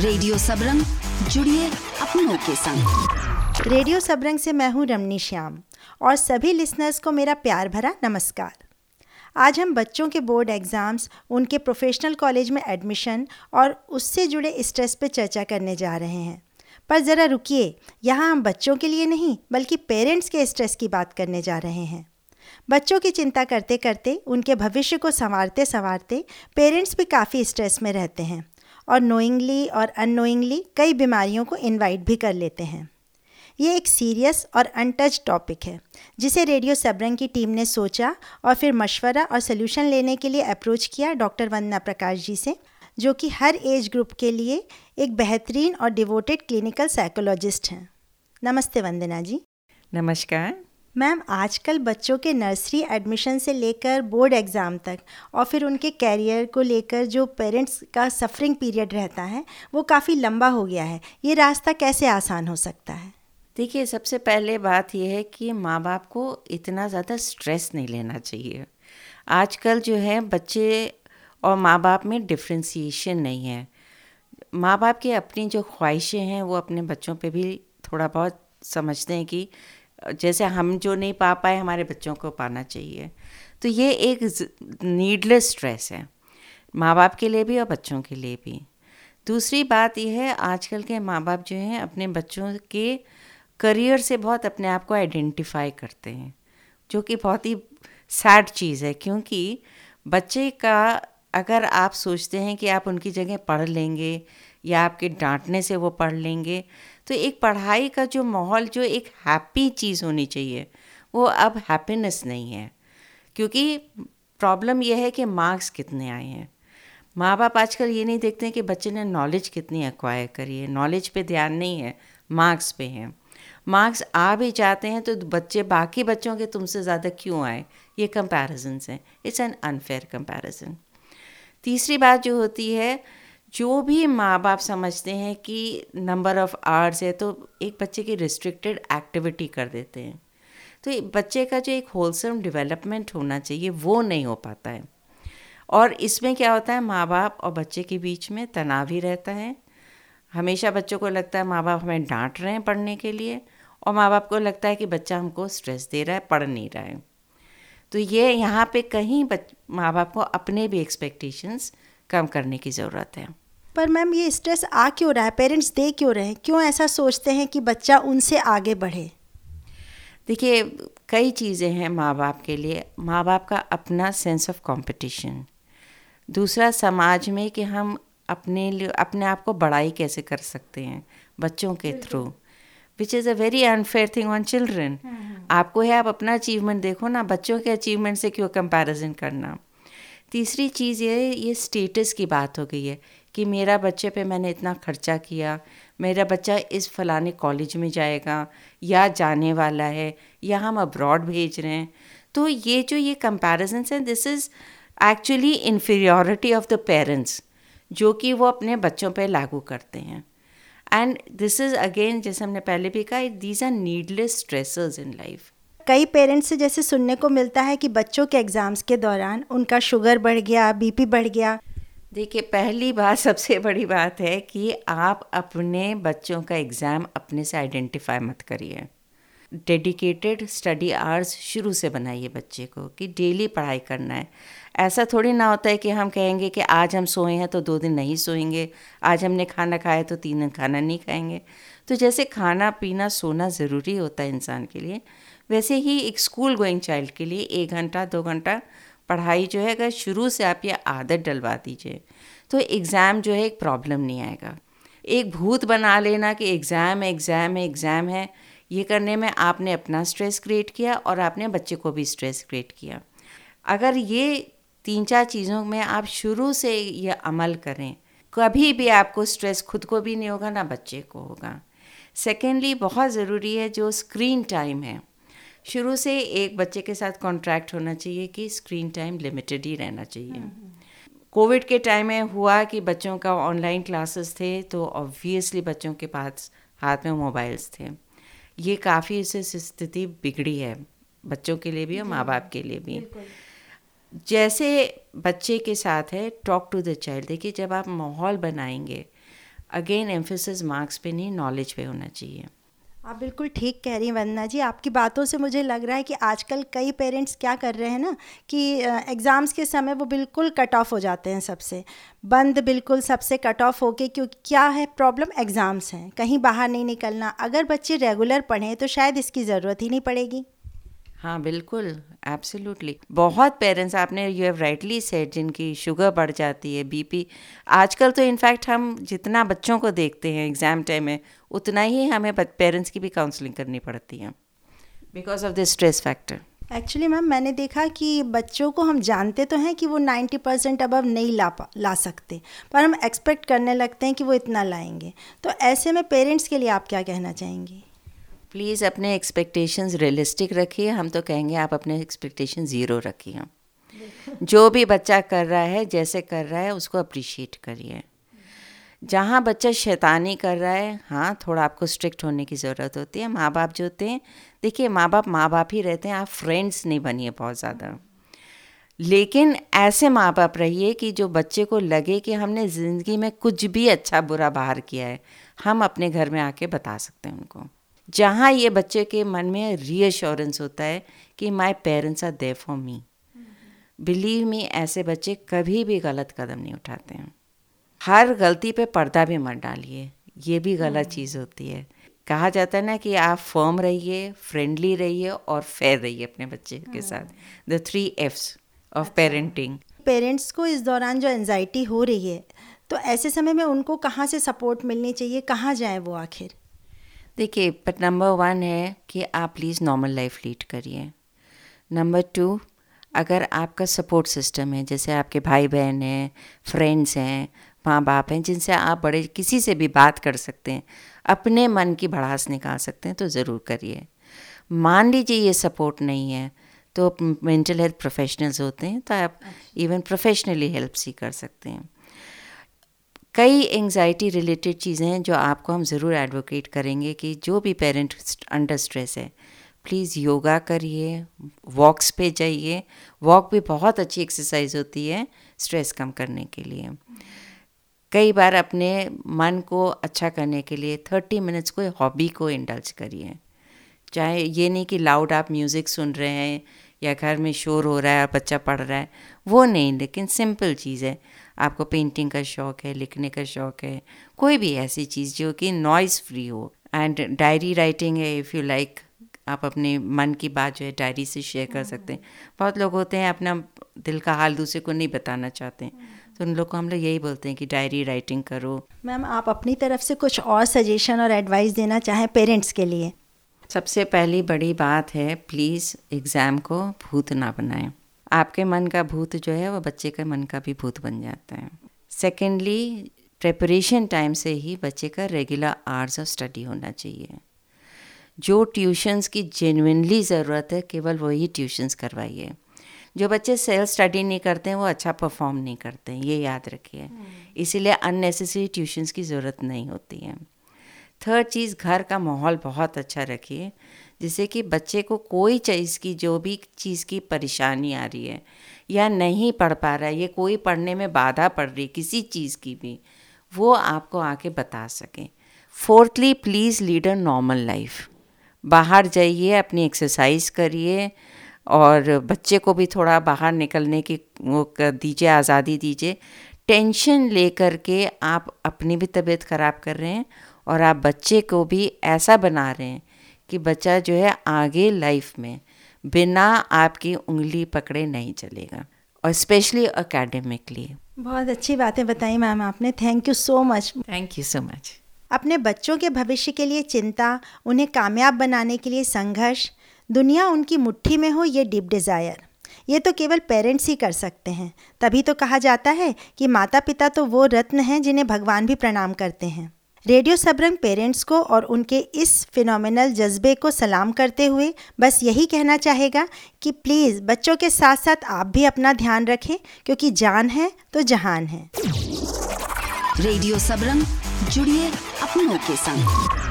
Radio Sabrang, जुड़िए अपनों के संग रेडियो सबरंग से मैं हूँ रमनी श्याम, और सभी लिसनर्स को मेरा प्यार भरा नमस्कार। आज हम बच्चों के बोर्ड एग्ज़ाम्स उनके प्रोफेशनल कॉलेज में एडमिशन और उससे जुड़े स्ट्रेस पे चर्चा करने जा रहे हैं। पर ज़रा रुकिए, यहाँ हम बच्चों के लिए नहीं, बल्कि पेरेंट्स के स्ट्रेस की बात करने जा रहे हैं। बच्चों की चिंता करते करते उनके भविष्य को संवारते संवारते पेरेंट्स भी काफ़ी स्ट्रेस में रहते हैं। और नोइंगली और अननोइंगली कई बीमारियों को इनवाइट भी कर लेते हैं। ये एक सीरियस और अनटच टॉपिक है, जिसे रेडियो सबरंग की टीम ने सोचा और फिर मशवरा और सोल्यूशन लेने के लिए अप्रोच किया डॉक्टर वंदना प्रकाश जी से, जो कि हर एज ग्रुप के लिए एक बेहतरीन और डिवोटेड क्लिनिकल साइकोलॉजिस्ट हैं। नमस्ते वंदना जी। नमस्कार। मैम, आजकल बच्चों के नर्सरी एडमिशन से लेकर बोर्ड एग्ज़ाम तक और फिर उनके कैरियर को लेकर जो पेरेंट्स का सफरिंग पीरियड रहता है, वो काफ़ी लंबा हो गया है। ये रास्ता कैसे आसान हो सकता है? देखिए, सबसे पहले बात यह है कि माँ बाप को इतना ज़्यादा स्ट्रेस नहीं लेना चाहिए। आजकल जो है, बच्चे और माँ बाप में डिफ्रेंसीशन नहीं है। माँ बाप के अपनी जो ख्वाहिशें हैं, वो अपने बच्चों पे भी थोड़ा बहुत समझते हैं कि जैसे हम जो नहीं पा पाए, हमारे बच्चों को पाना चाहिए। तो ये एक नीडलेस स्ट्रेस है माँ बाप के लिए भी और बच्चों के लिए भी। दूसरी बात यह है, आजकल के माँ बाप जो हैं, अपने बच्चों के करियर से बहुत अपने आप को आइडेंटिफाई करते हैं, जो कि बहुत ही सैड चीज़ है, क्योंकि बच्चे का अगर आप सोचते हैं कि आप उनकी जगह पढ़ लेंगे या आपके डांटने से वो पढ़ लेंगे तो एक पढ़ाई का जो माहौल, जो एक हैप्पी चीज़ होनी चाहिए, वो अब हैप्पीनेस नहीं है। क्योंकि प्रॉब्लम यह है कि मार्क्स कितने आए हैं। माँ बाप आजकल ये नहीं देखते कि बच्चे ने नॉलेज कितनी एक्वायर करी है। नॉलेज पे ध्यान नहीं है मार्क्स पे हैं। मार्क्स आ भी जाते हैं तो बच्चे, बाकी बच्चों के तुमसे ज़्यादा क्यों आए? ये कंपैरिजन हैं। इट्स एन अनफेयर कंपैरिजन तीसरी बात जो होती है जो भी माँ बाप समझते हैं कि नंबर ऑफ़ आवर्स है तो एक बच्चे की रिस्ट्रिक्टेड एक्टिविटी कर देते हैं। तो बच्चे का जो एक होलसम डेवलपमेंट होना चाहिए, वो नहीं हो पाता है। और इसमें क्या होता है माँ बाप और बच्चे के बीच में तनाव ही रहता है। हमेशा बच्चों को लगता है माँ बाप हमें डांट रहे हैं पढ़ने के लिए, और माँ बाप को लगता है कि बच्चा हमको स्ट्रेस दे रहा है, पढ़ नहीं रहा है। तो ये यहाँ पे कहीं माँ बाप को अपने भी एक्सपेक्टेशंस कम करने की ज़रूरत है। पर मैम ये स्ट्रेस आ क्यों रहा है? पेरेंट्स दे क्यों रहे हैं? क्यों ऐसा सोचते हैं कि बच्चा उनसे आगे बढ़े? देखिए कई चीज़ें हैं माँ बाप के लिए। माँ बाप का अपना सेंस ऑफ़ कंपटीशन दूसरा समाज में कि हम अपने लिए अपने आप को बड़ाई कैसे कर सकते हैं बच्चों के through which is a very unfair thing on children आपको है आप अपना अचीवमेंट देखो ना बच्चों के अचीवमेंट से क्यों कंपैरिजन करना? तीसरी चीज़ ये ये स्टेटस की बात हो गई है कि मेरा बच्चे पे मैंने इतना खर्चा किया, मेरा बच्चा इस फलाने कॉलेज में जाएगा या जाने वाला है या हम अब्रॉड भेज रहे हैं। तो ये जो ये कंपैरिजन हैं this is actually inferiority of the parents जो कि वो अपने बच्चों पे लागू करते हैं। एंड दिस इज़ अगेन जैसे हमने पहले भी कहा these are needless stressors in life कई पेरेंट्स से जैसे सुनने को मिलता है कि बच्चों के एग्ज़ाम्स के दौरान उनका शुगर बढ़ गया, बीपी बढ़ गया। देखिए, पहली बात, सबसे बड़ी बात है कि आप अपने बच्चों का एग्ज़ाम अपने से आइडेंटिफाई मत करिए। डेडिकेटेड स्टडी आवर्स शुरू से बनाइए बच्चे को कि डेली पढ़ाई करना है। ऐसा थोड़ी ना होता है कि हम कहेंगे कि आज हम सोए हैं तो दो दिन नहीं सोएँगे, आज हमने खाना खाया तो तीन दिन खाना नहीं खाएँगे। तो जैसे खाना, पीना, सोना ज़रूरी होता है इंसान के लिए। वैसे ही एक स्कूल गोइंग चाइल्ड के लिए एक घंटा, दो घंटा पढ़ाई जो है, अगर शुरू से आप ये आदत डलवा दीजिए तो एग्ज़ाम जो है, एक प्रॉब्लम नहीं आएगा। एक भूत बना लेना कि एग्ज़ाम है एग्ज़ाम है एग्ज़ाम है, ये करने में आपने अपना स्ट्रेस क्रिएट किया और आपने बच्चे को भी स्ट्रेस क्रिएट किया। अगर ये तीन चार चीज़ों में आप शुरू से ये अमल करें, कभी भी आपको स्ट्रेस खुद को भी नहीं होगा, ना बच्चे को होगा। सेकेंडली बहुत ज़रूरी है जो स्क्रीन टाइम है शुरू से एक बच्चे के साथ कॉन्ट्रैक्ट होना चाहिए कि स्क्रीन टाइम लिमिटेड ही रहना चाहिए। कोविड के टाइम में हुआ कि बच्चों का ऑनलाइन क्लासेस थे तो ऑब्वियसली बच्चों के पास हाथ में मोबाइल्स थे। ये काफ़ी इससे स्थिति बिगड़ी है बच्चों के लिए भी और माँ बाप के लिए भी। जैसे बच्चे के साथ है टॉक टू द चाइल्ड देखिए जब आप माहौल बनाएँगे अगेन एम्फोसिस मार्क्स पे नहीं नॉलेज पे होना चाहिए। आप बिल्कुल ठीक कह रही हैं वंदना जी। आपकी बातों से मुझे लग रहा है कि आजकल कई पेरेंट्स क्या कर रहे हैं ना, कि एग्ज़ाम्स के समय वो बिल्कुल कट ऑफ़ हो जाते हैं सबसे। बंद बिल्कुल सबसे कट ऑफ़ होके, क्योंकि क्या है, प्रॉब्लम एग्ज़ाम्स हैं। कहीं बाहर नहीं निकलना। अगर बच्चे रेगुलर पढ़ें तो शायद इसकी ज़रूरत ही नहीं पड़ेगी। हाँ बिल्कुल एब्सोल्युटली बहुत पेरेंट्स आपने यू हैव राइटली सेड जिनकी शुगर बढ़ जाती है बीपी आजकल तो इनफैक्ट हम जितना बच्चों को देखते हैं एग्ज़ाम टाइम में, उतना ही हमें पेरेंट्स की भी काउंसलिंग करनी पड़ती है because of the stress factor actually ma'am मैंने देखा कि बच्चों को हम जानते तो हैं कि वो 90 परसेंट अबव नहीं ला पा, ला सकते, पर हम एक्सपेक्ट करने लगते हैं कि वो इतना लाएँगे। तो ऐसे में पेरेंट्स के लिए आप क्या कहना चाहेंगी? प्लीज़ अपने एक्सपेक्टेशंस रियलिस्टिक रखिए। हम तो कहेंगे आप अपने एक्सपेक्टेशन ज़ीरो रखिए। जो भी बच्चा कर रहा है, जैसे कर रहा है, उसको अप्रिशिएट करिए। जहाँ बच्चा शैतानी कर रहा है हाँ थोड़ा आपको स्ट्रिक्ट होने की ज़रूरत होती है। माँ बाप जो होते हैं, देखिए माँ बाप माँ बाप ही रहते हैं, आप फ्रेंड्स नहीं बनिए बहुत ज़्यादा। लेकिन ऐसे माँ बाप रहिए कि जो बच्चे को लगे कि हमने ज़िंदगी में कुछ भी अच्छा बुरा बाहर किया है, हम अपने घर में आके बता सकते हैं उनको। जहाँ ये बच्चे के मन में रीअश्योरेंस होता है कि my parents are there for me believe me ऐसे बच्चे कभी भी गलत कदम नहीं उठाते हैं। हर गलती पे पर्दा भी मत डालिए। ये भी गलत हम्म। चीज़ होती है। कहा जाता है ना कि आप फर्म रहिए फ्रेंडली रहिए और फेयर रहिए अपने बच्चे के साथ। The three Fs of parenting parents को इस दौरान जो एनजाइटी हो रही है तो ऐसे समय में उनको कहाँ से सपोर्ट मिलनी चाहिए? कहाँ जाए वो आखिर? देखिए बट नंबर वन है कि आप प्लीज़ नॉर्मल लाइफ लीड करिए। नंबर टू अगर आपका सपोर्ट सिस्टम है जैसे आपके भाई बहन हैं फ्रेंड्स हैं माँ बाप हैं जिनसे आप बड़े किसी से भी बात कर सकते हैं अपने मन की भड़ास निकाल सकते हैं तो ज़रूर करिए। मान लीजिए ये सपोर्ट नहीं है तो मेंटल हेल्थ प्रोफेशनल्स होते हैं तो आप इवन प्रोफेशनली हेल्प सी कर सकते हैं। कई एंजाइटी रिलेटेड चीज़ें हैं जो आपको हम ज़रूर एडवोकेट करेंगे कि जो भी पेरेंट अंडर स्ट्रेस है प्लीज़ योगा करिए वॉक्स पे जाइए। वॉक भी बहुत अच्छी एक्सरसाइज होती है स्ट्रेस कम करने के लिए। कई बार अपने मन को अच्छा करने के लिए थर्टी मिनट्स कोई हॉबी को इंडल्ज करिए। चाहे ये नहीं कि लाउड आप म्यूज़िक सुन रहे हैं या घर में शोर हो रहा है और बच्चा पढ़ रहा है, वो नहीं, लेकिन सिंपल चीज़ है। आपको पेंटिंग का शौक़ है, लिखने का शौक़ है, कोई भी ऐसी चीज़ जो कि नॉइज़ फ्री हो। एंड डायरी राइटिंग है इफ़ यू लाइक आप अपने मन की बात जो है डायरी से शेयर कर सकते हैं। बहुत लोग होते हैं, अपना दिल का हाल दूसरे को नहीं बताना चाहते हैं। तो उन लोग को हम लोग यही बोलते हैं कि डायरी राइटिंग करो। मैम, आप अपनी तरफ़ से कुछ और सजेशन और एडवाइस देना चाहें पेरेंट्स के लिए? सबसे पहली बड़ी बात है प्लीज़ एग्ज़ाम को भूत ना बनाएँ। आपके मन का भूत जो है वो बच्चे के मन का भी भूत बन जाता है। सेकेंडली प्रेपरेशन टाइम से ही बच्चे का रेगुलर आवर्स ऑफ़ स्टडी होना चाहिए। जो ट्यूशन्स की जेनविनली ज़रूरत है केवल वही ट्यूशन्स करवाइए। जो बच्चे सेल्फ स्टडी नहीं करते हैं वो अच्छा परफॉर्म नहीं करते हैं ये याद रखिए। हम्म। इसीलिए अननेसेसरी ट्यूशन्स की ज़रूरत नहीं होती है। थर्ड चीज़, घर का माहौल बहुत अच्छा रखिए, जिससे कि बच्चे को कोई चीज़ की, जो भी चीज़ की परेशानी आ रही है, या नहीं पढ़ पा रहा है, ये कोई पढ़ने में बाधा पड़ रही किसी चीज़ की भी, वो आपको आके बता सकें। Fourthly please lead a normal life बाहर जाइए, अपनी एक्सरसाइज करिए, और बच्चे को भी थोड़ा बाहर निकलने की, वो दीजिए, आज़ादी दीजिए। टेंशन लेकर के आप अपनी भी तबीयत ख़राब कर रहे हैं और आप बच्चे को भी ऐसा बना रहे हैं कि बच्चा जो है आगे लाइफ में बिना आपकी उंगली पकड़े नहीं चलेगा और स्पेशली अकेडमिकली बहुत अच्छी बातें बताई मैम आपने। Thank you so much thank you so much अपने बच्चों के भविष्य के लिए चिंता उन्हें कामयाब बनाने के लिए संघर्ष दुनिया उनकी मुट्ठी में हो ये डीप डिज़ायर ये तो केवल पेरेंट्स ही कर सकते हैं। तभी तो कहा जाता है कि माता पिता तो वो रत्न हैं जिन्हें भगवान भी प्रणाम करते हैं। रेडियो सबरंग पेरेंट्स को और उनके इस फिनोमिनल जज्बे को सलाम करते हुए बस यही कहना चाहेगा कि प्लीज़ बच्चों के साथ साथ आप भी अपना ध्यान रखें, क्योंकि जान है तो जहान है। रेडियो सबरंग, जुड़िए अपनों के संग।